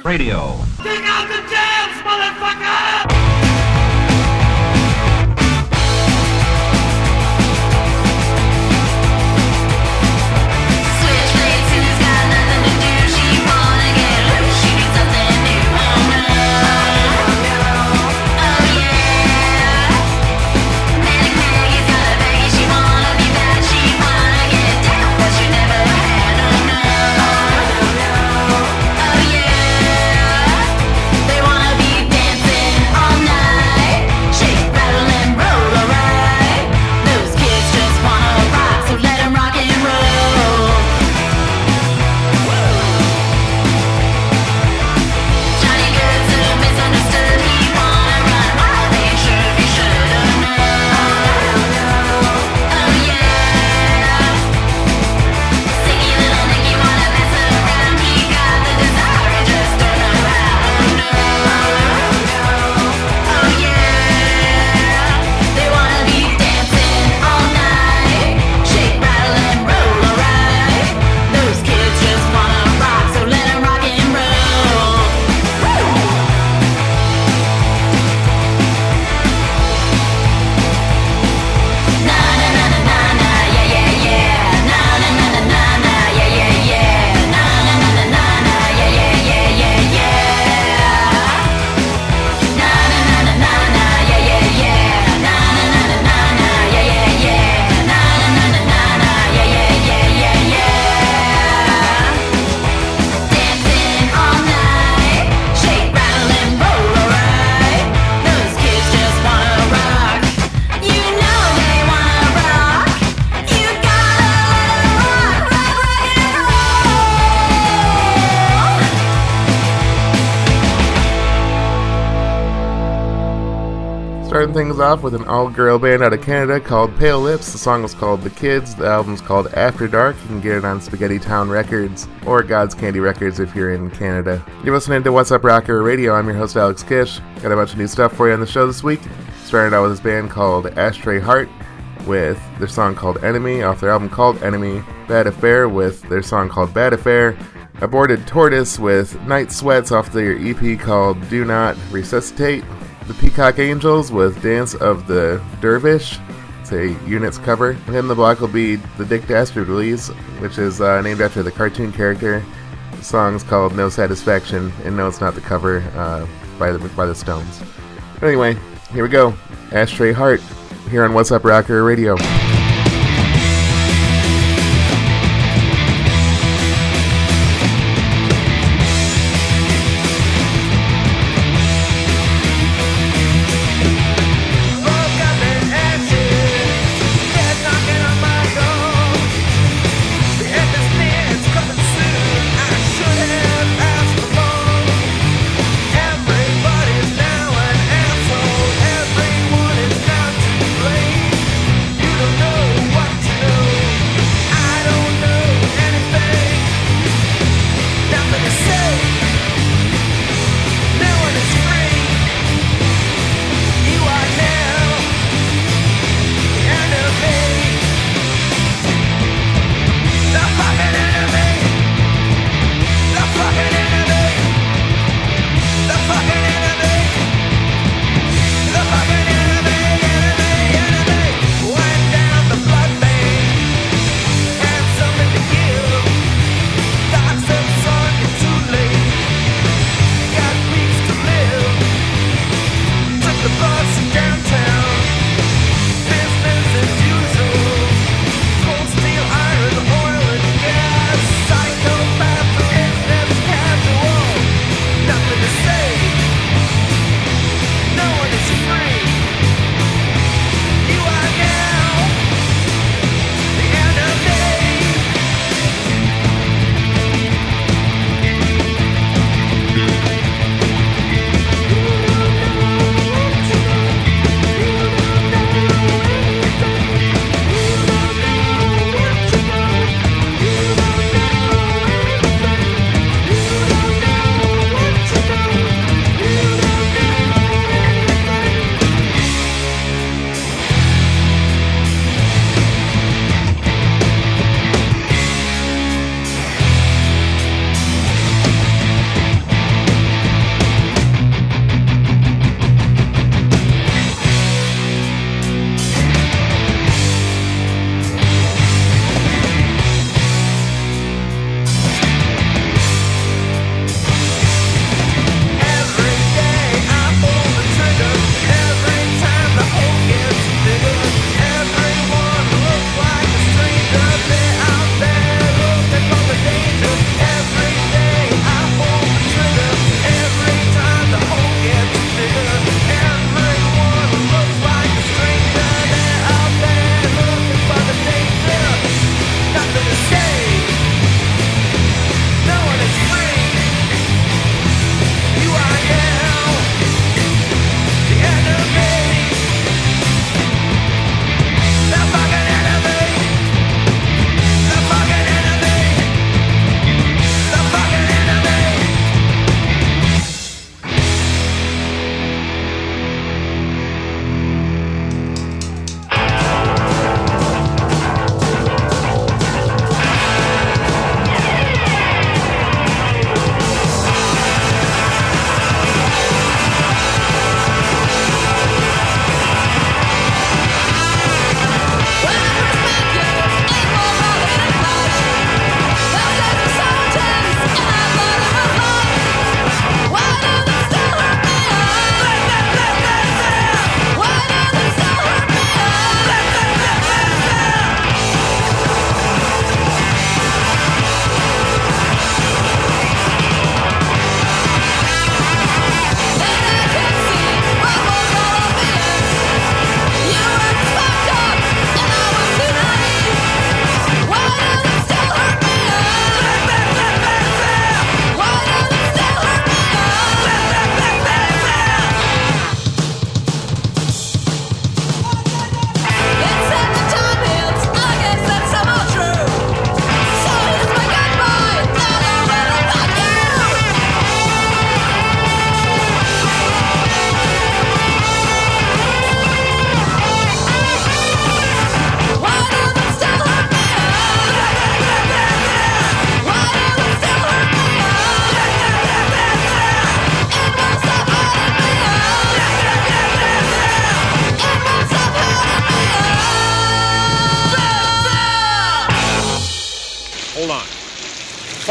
Radio. Off with an all girl band out of Canada called Pale Lips. The song was called The Kids. The album's called After Dark. You can get it on Spaghetty Town Records or God's Candy Records if you're in Canada. You're listening to Wassup Rocker Radio. I'm your host, Alex Kish. Got a bunch of new stuff for you on the show this week. Started out with this band called Ashtray Heart with their song called Enemy off their album called Enemy. Bad Affair with their song called Bad Affair. Aborted Tortoise with Night Sweats off their EP called Do Not Resuscitate the Peacock Angels with Dance of the Dervish. It's a Units cover. And then the block will be the Dick Dastardlys, which is uh, named after the cartoon character. The song's called No Satisfaction, and no, it's not the cover uh, by the by the Stones. But anyway, here we go. Ashtray Heart here on Wassup Rocker Radio.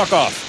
Fuck off.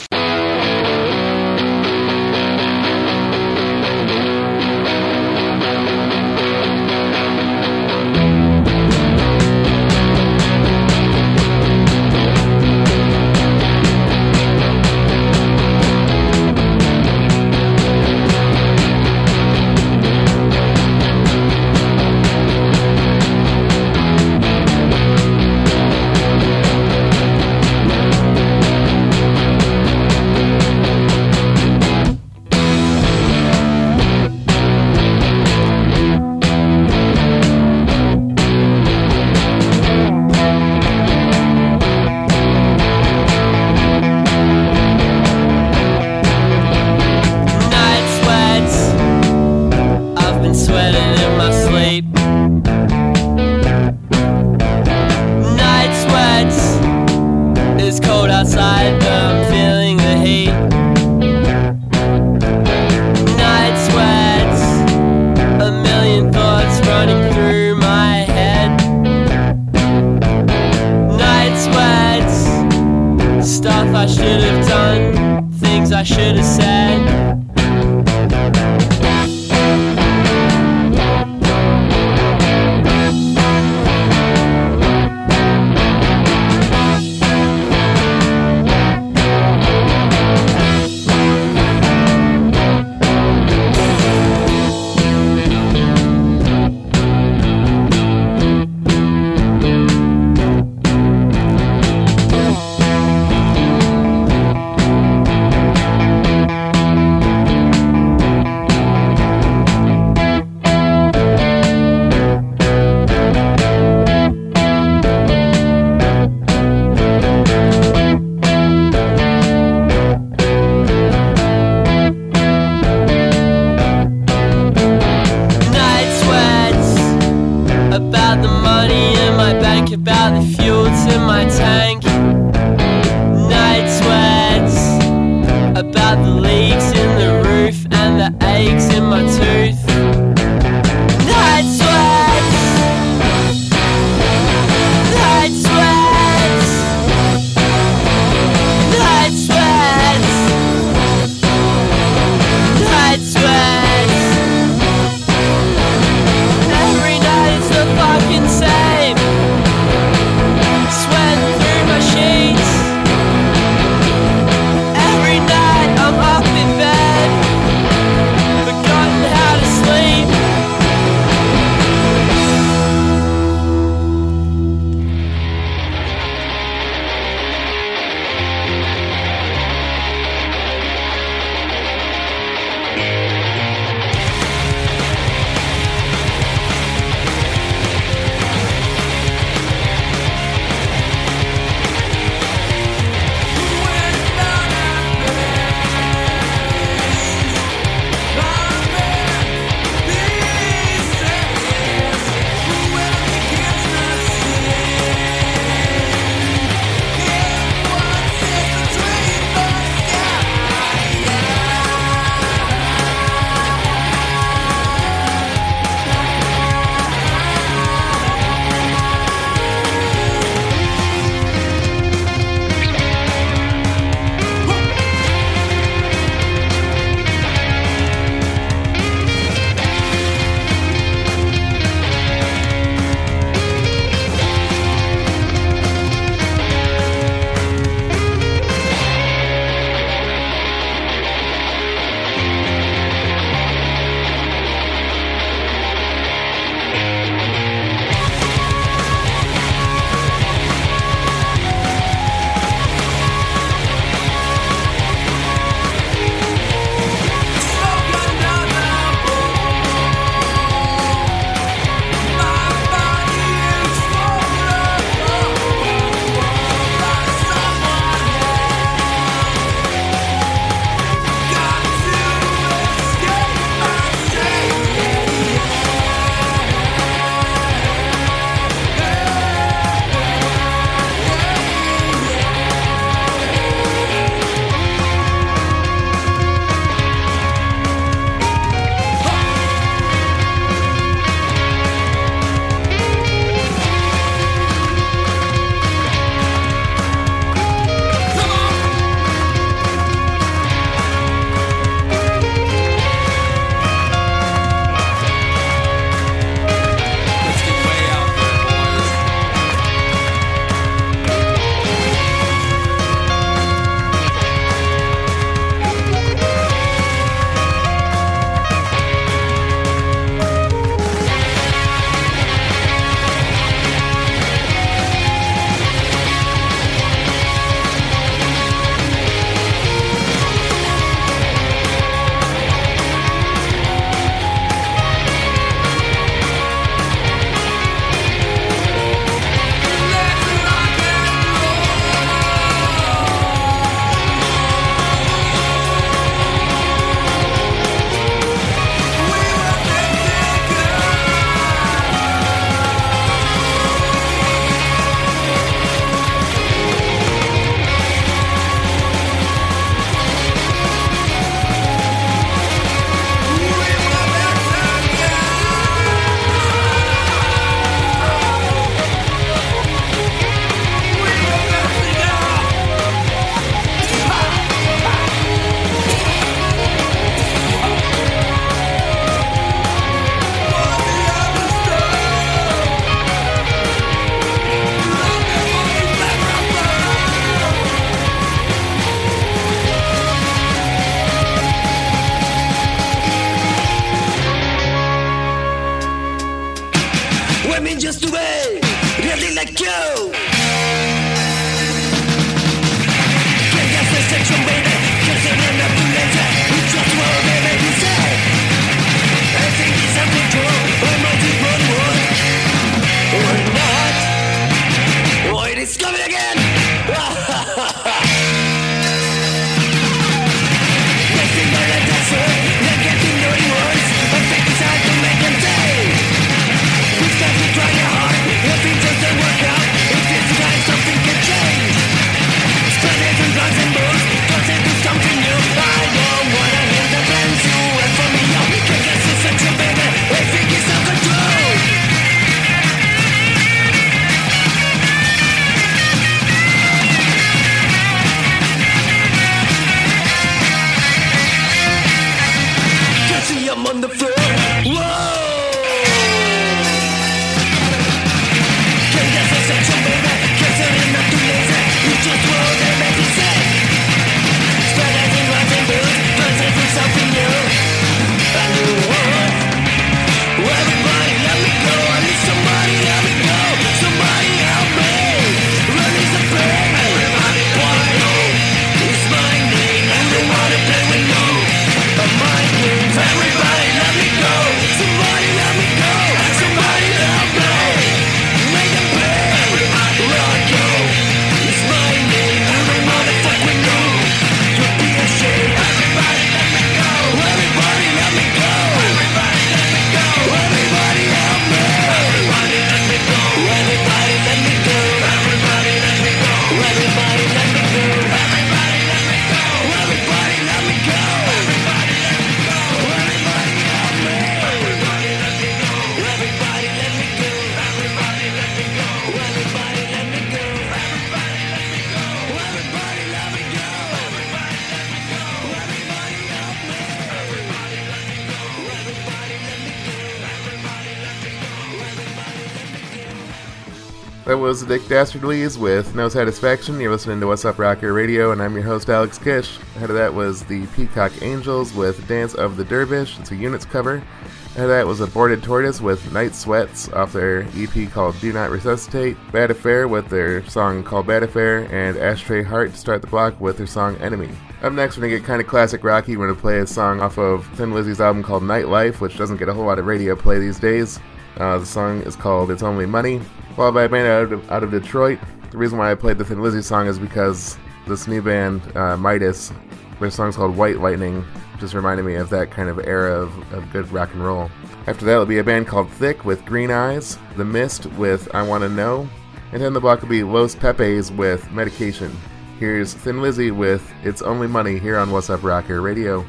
Dick Dastardlys with No Satisfaction. You're listening to Wassup Rocker Radio, and I'm your host, Alex Kish. Ahead of that was the Peacock Angels with Dance of the Dervish. It's a Units cover. Ahead of that was Aborted Tortoise with Night Sweats off their EP called Do Not Resuscitate. Bad Affair with their song called Bad Affair, and Ashtray Heart to start the block with their song Enemy. Up next, we're gonna get kind of classic rocky. We're gonna play a song off of Thin Lizzy's album called Nightlife, which doesn't get a whole lot of radio play these days. Uh, the song is called It's Only Money, followed by a band out of, out of Detroit. The reason why I played the Thin Lizzy song is because this new band, uh, Midas, their song's called White Lightning, just reminded me of that kind of era of, of good rock and roll. After that it'll be a band called Thick with Green Eyes, The Missed with I Wanna Know, and then the block will be Los Pepes with Medication. Here's Thin Lizzy with It's Only Money here on Wassup Rocker Radio.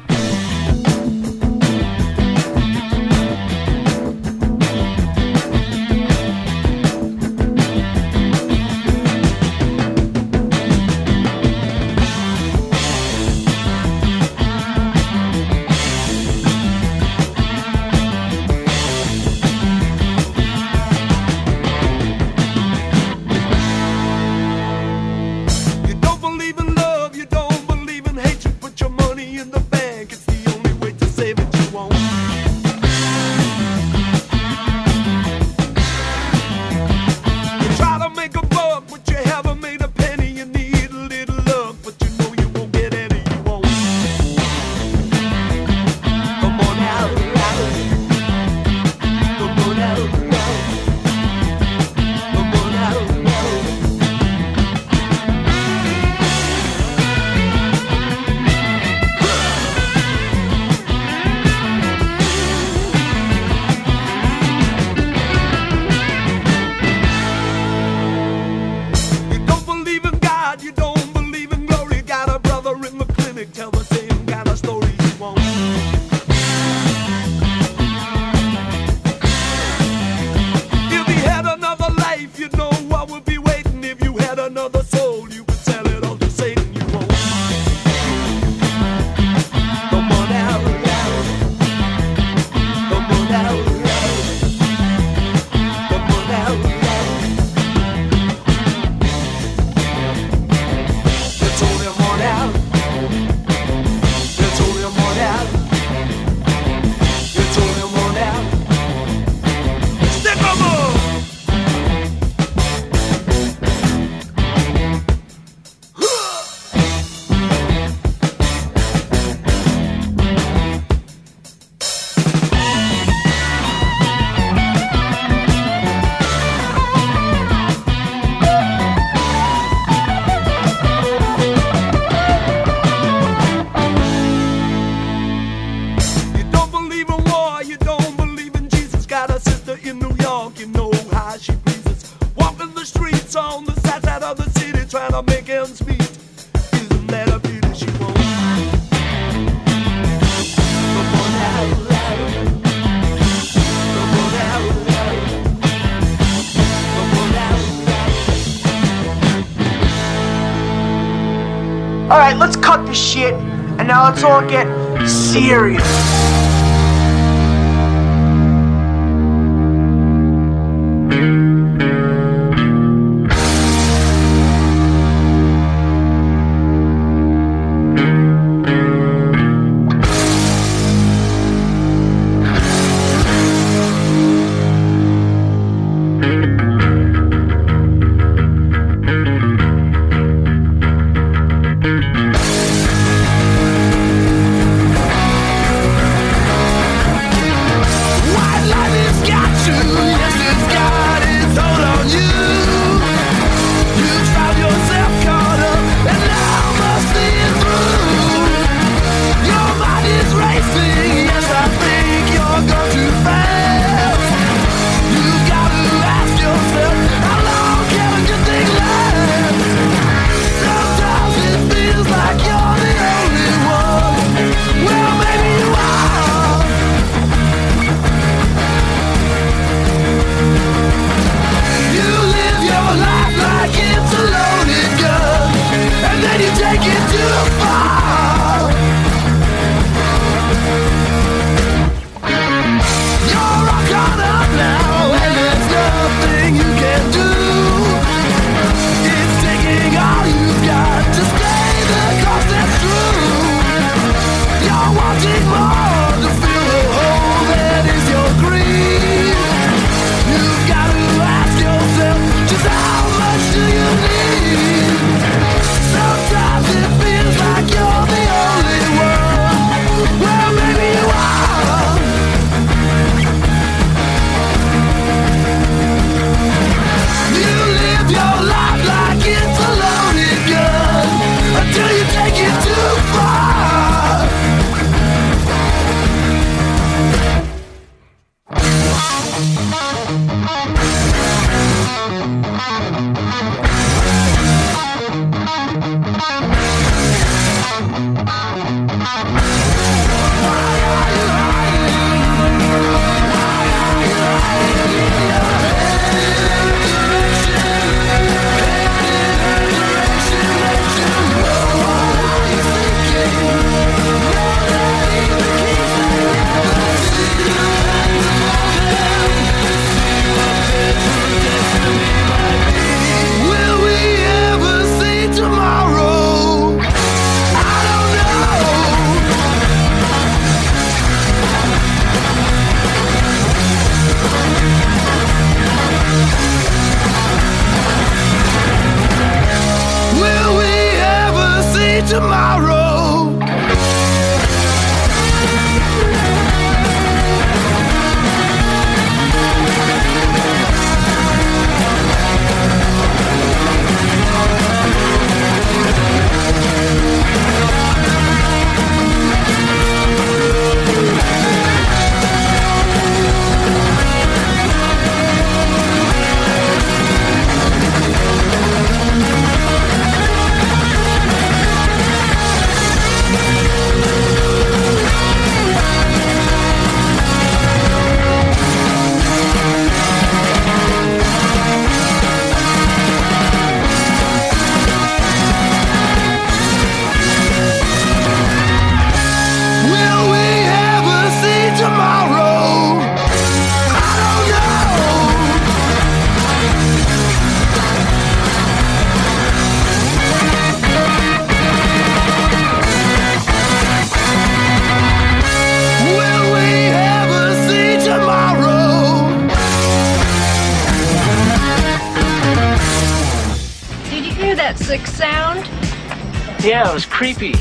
Yeah, it was creepy.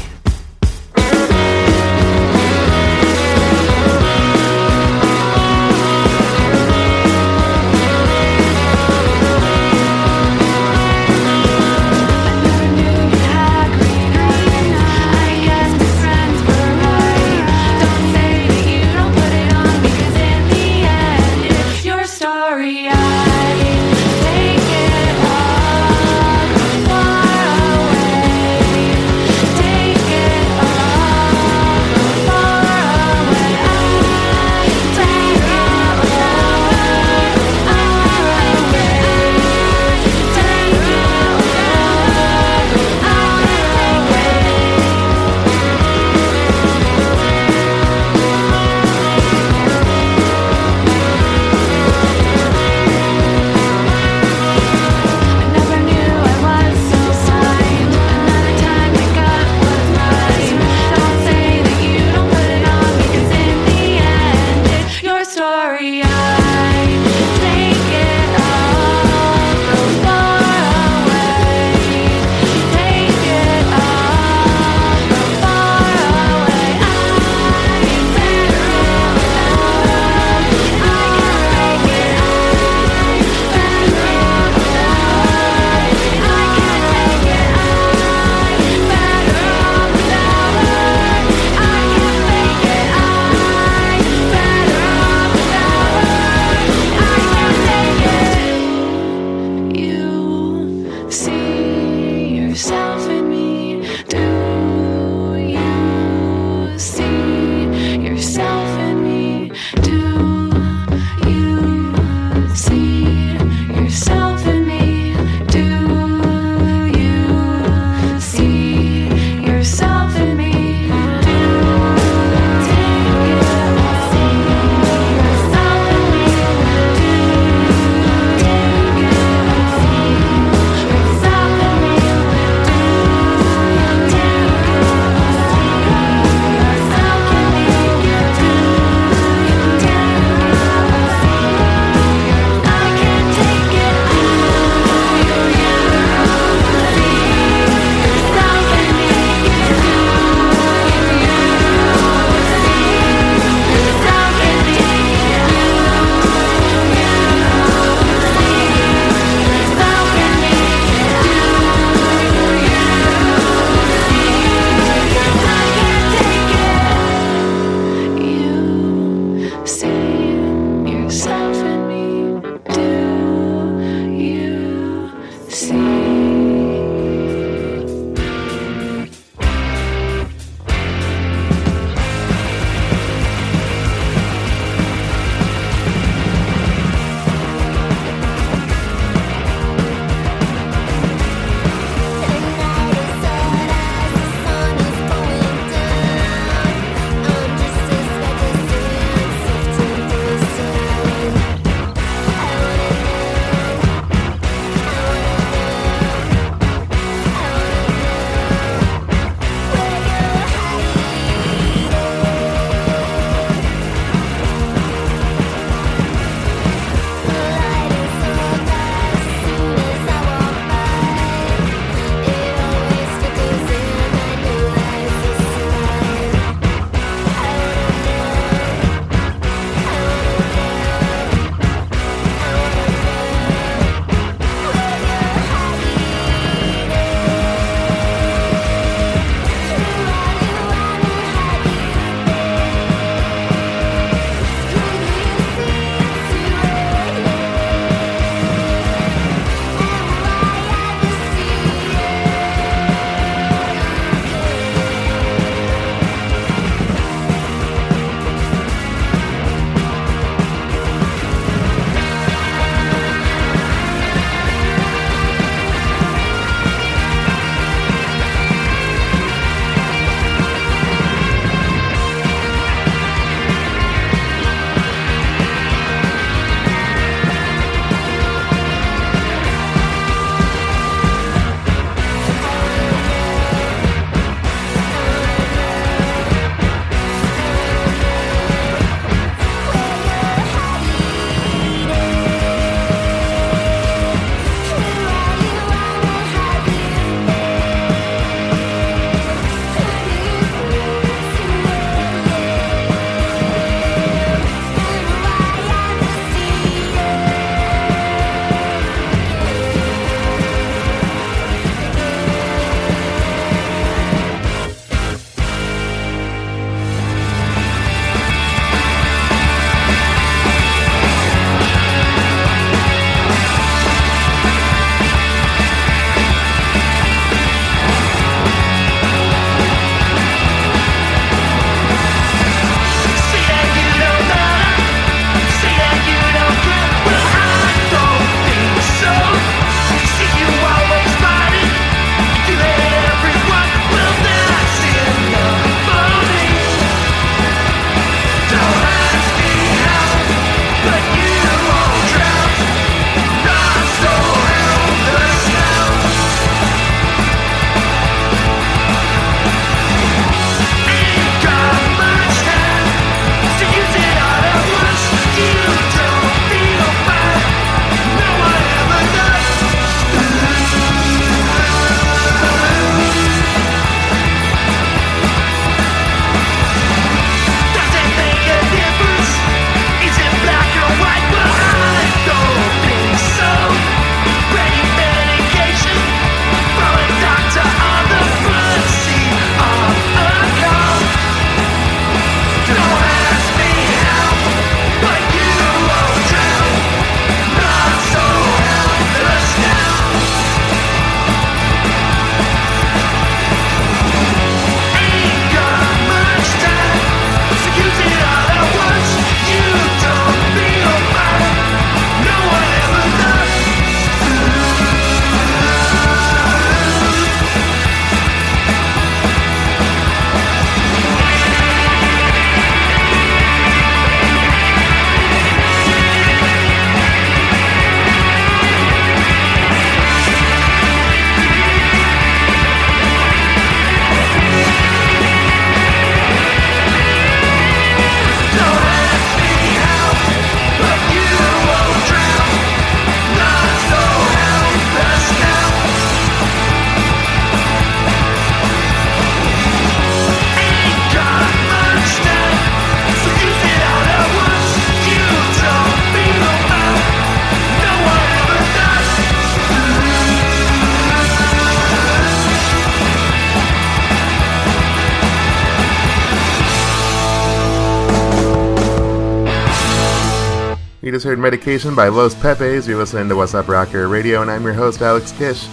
Just heard Medication by Los Pepes. You're listening to Wassup Rocker Radio, and I'm your host, Alex Kish.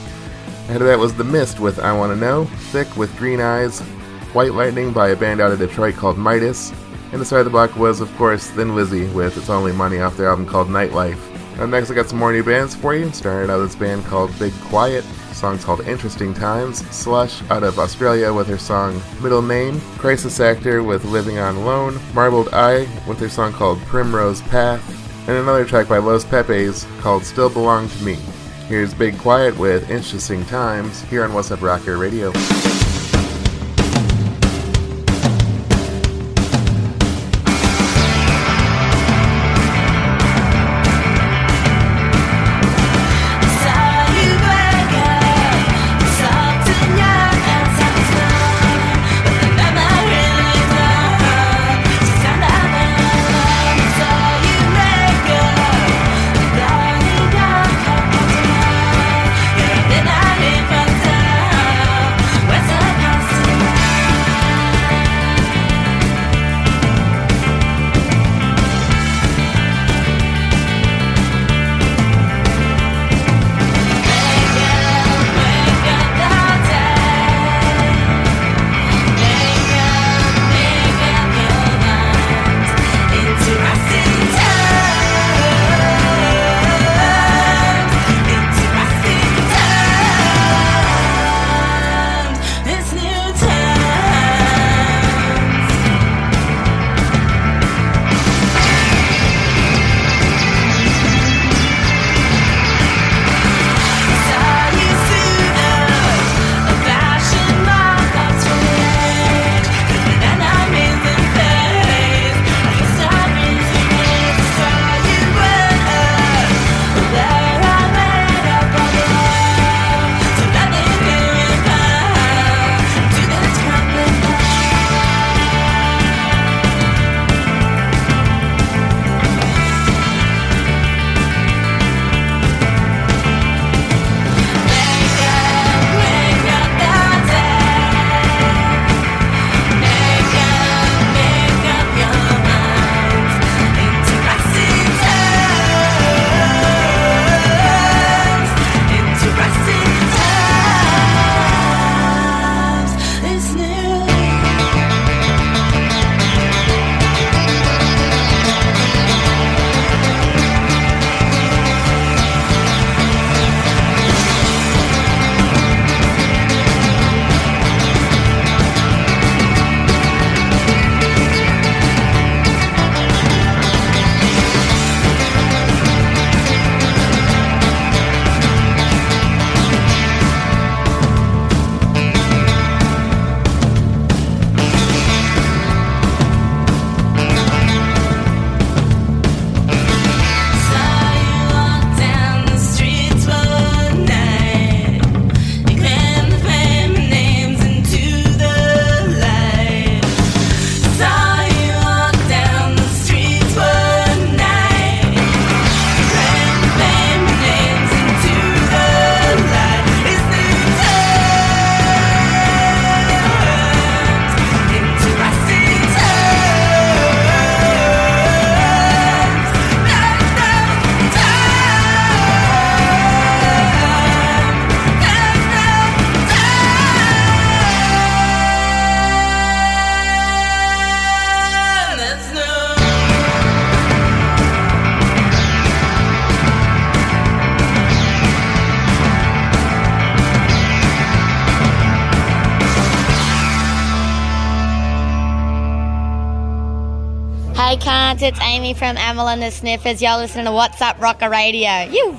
Ahead of that was The Missed with I Wanna Know, Thick with Green Eyes, White Lightning by a band out of Detroit called Midas, and the side of the block was, of course, Thin Lizzy with It's Only Money off their album called Nightlife. Up next, I got some more new bands for you. Starting out this band called Big Quiet, song's called Interesting Times, Slush out of Australia with her song Middle Name, Crisis Actor with Living on Loan, Marbled Eye with their song called Primrose Path, and another track by Los Pepes called Still Belong to Me. Here's Big Quiet with Interesting Times here on Wassup Rocker Radio. It's Amy from the Sniffers. Y'all listening to Wassup Rocker Radio. You.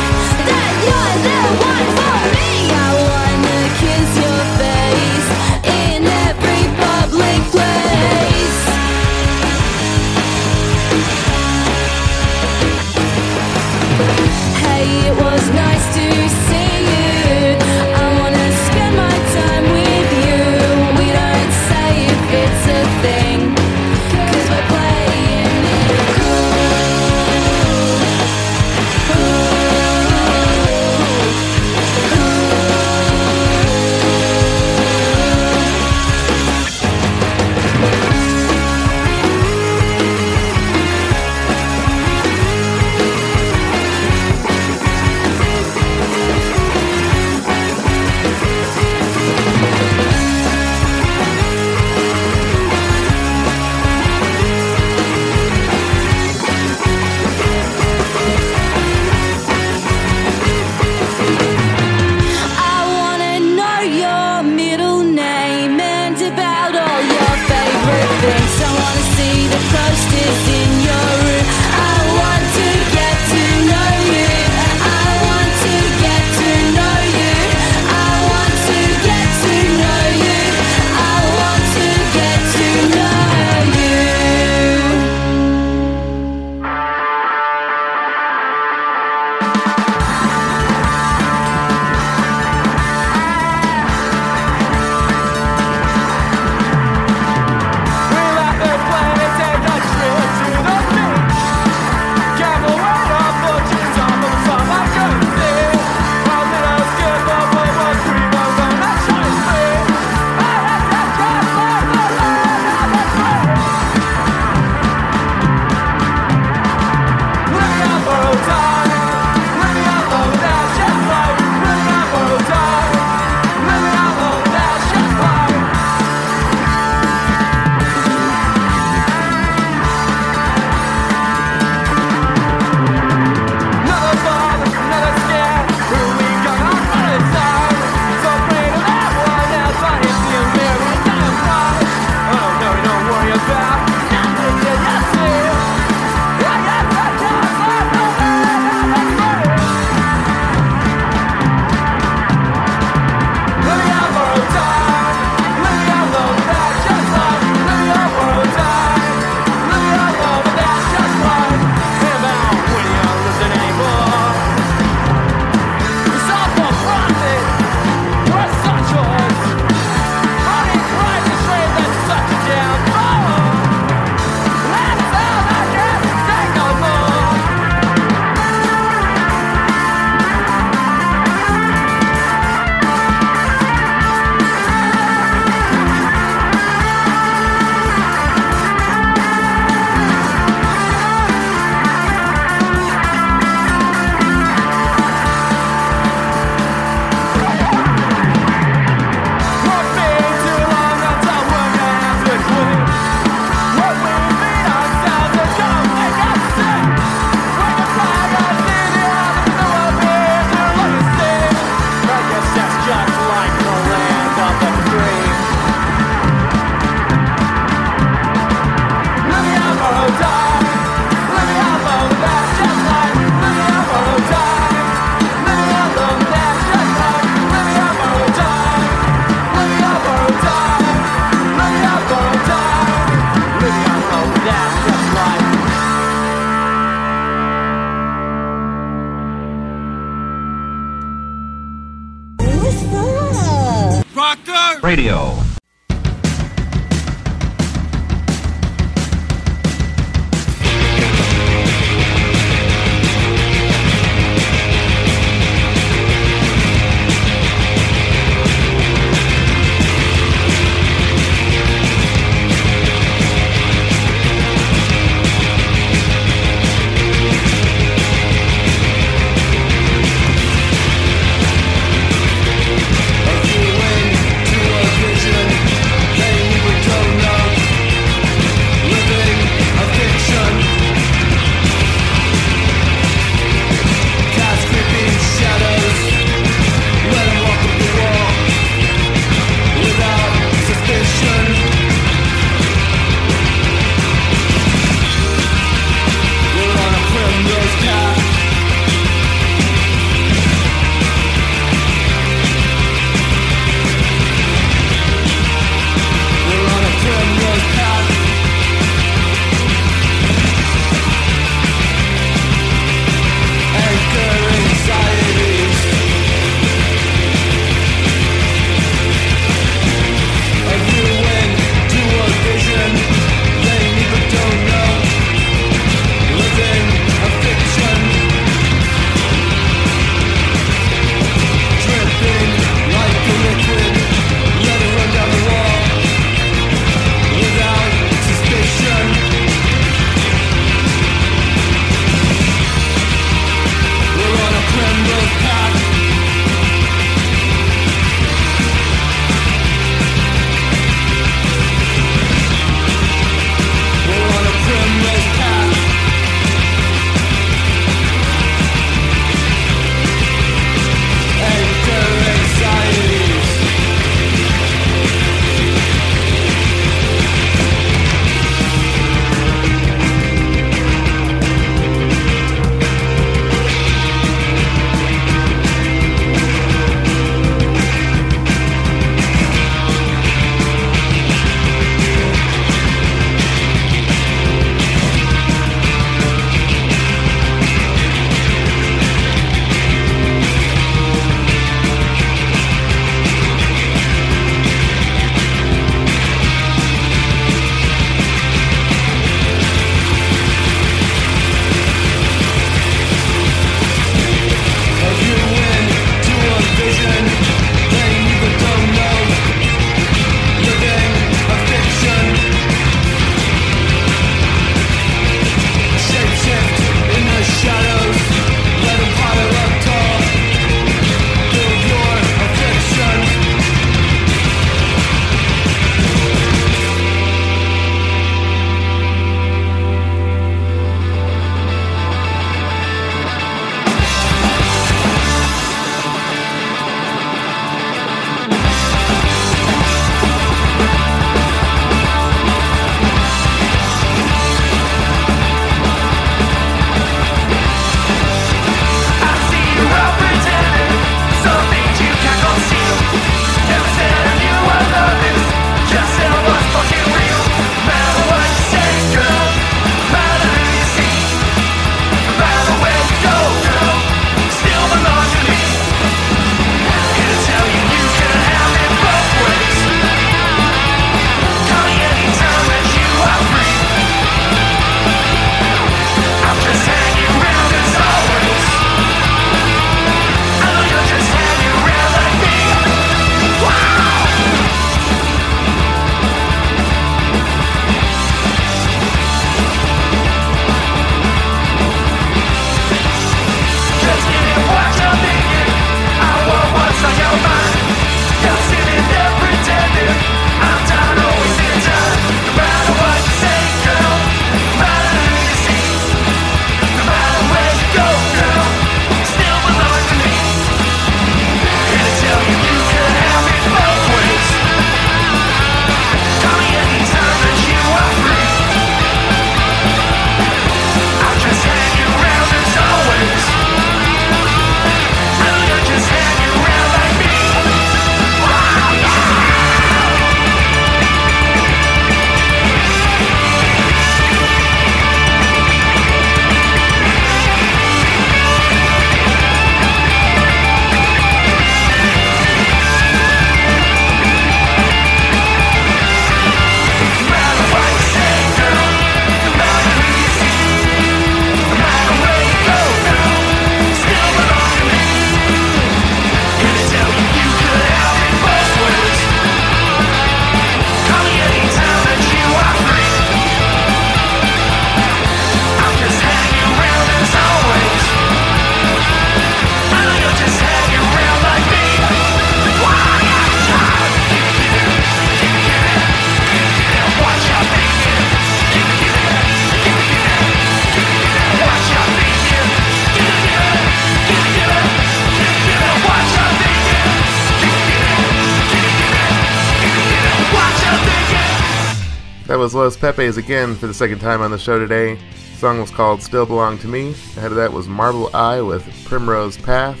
Los Pepes again for the second time on the show today. The song was called Still Belong to Me. Ahead of that was Marble Eye with Primrose Path,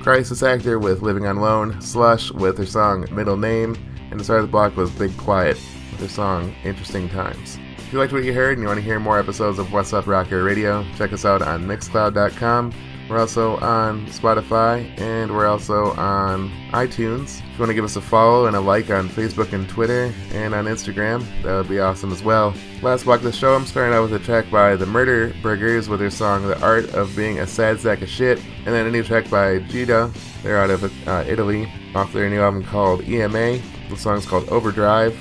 Crisis Actor with Living on Loan, Slush with her song Middle Name, and the start of the block was Big Quiet with her song Interesting Times. If you liked what you heard and you want to hear more episodes of Wassup Rocker Radio, check us out on Mixcloud.com. We're also on Spotify and we're also on iTunes. If you want to give us a follow and a like on Facebook and Twitter and on Instagram, that would be awesome as well. Last block of the show, I'm starting out with a track by the Murder Burgers with their song The Art of Being a Sad Sack of Shit, and then a new track by Gita. They're out of uh, Italy off their new album called EMA. The song's called Overdrive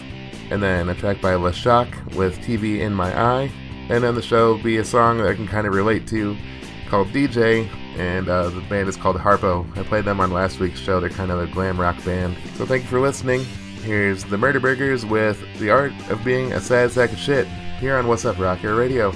and then a track by La Shock with TV in My Eye. And then the show will be a song that I can kind of relate to called DJ, and uh, the band is called Harpo. I played them on last week's show. They're kind of a glam rock band. So thank you for listening. Here's the Murder Burgers with The Art of Being a Sad Sack of Shit here on Wassup Rocker Radio.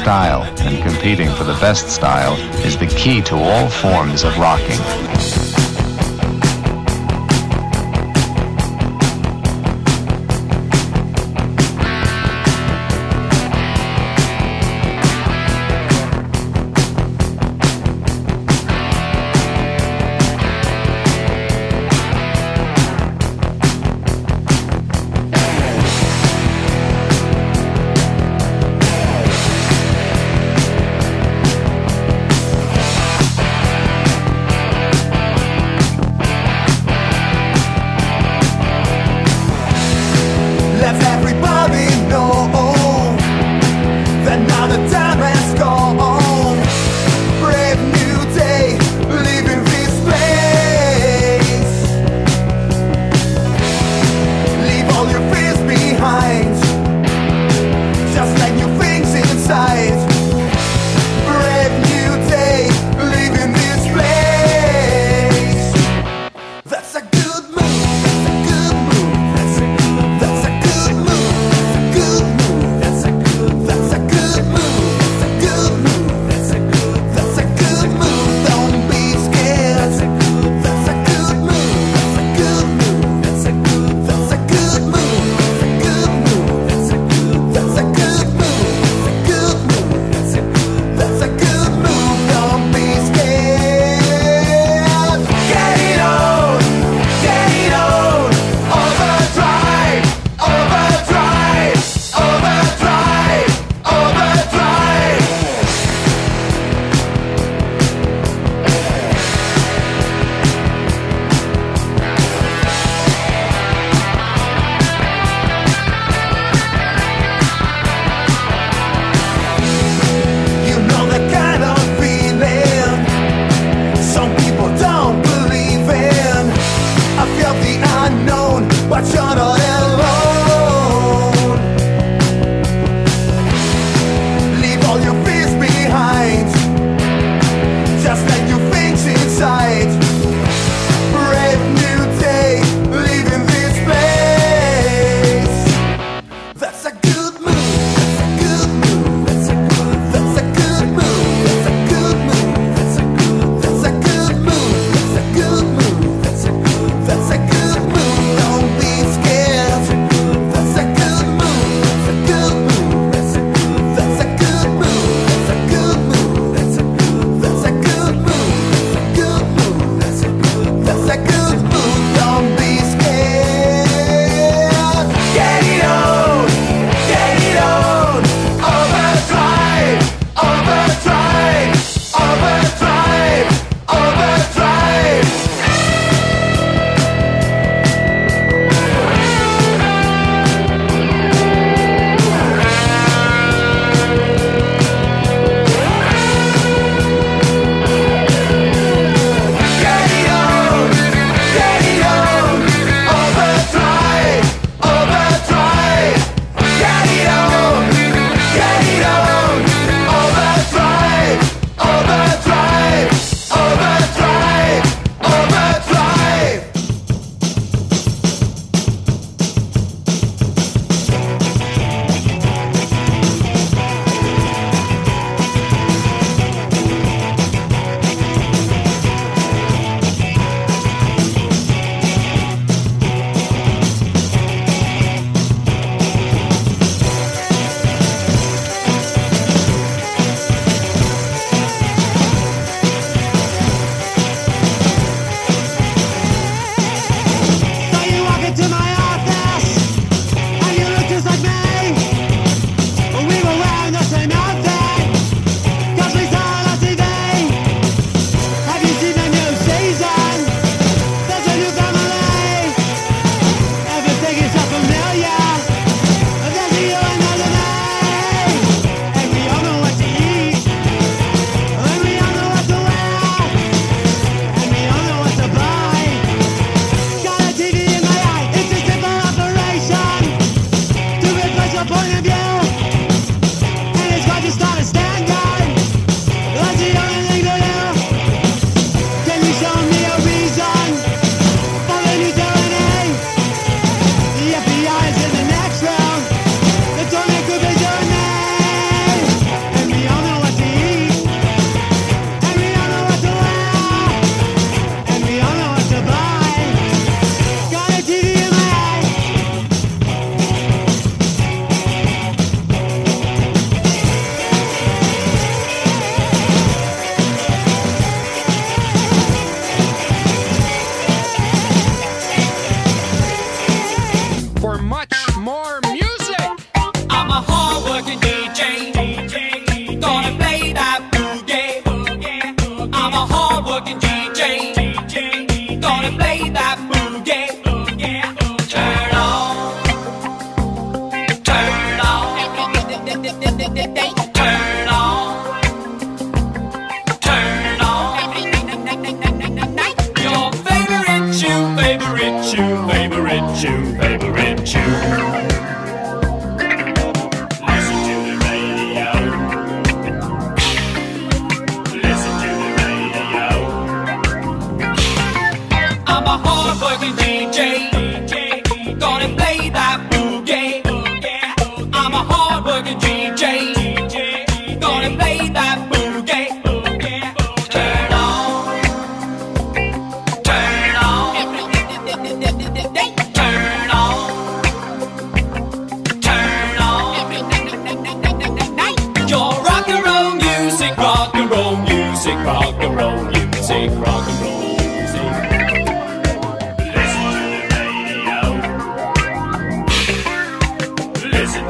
Style and competing for the best style is the key to all forms of rocking.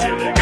Listen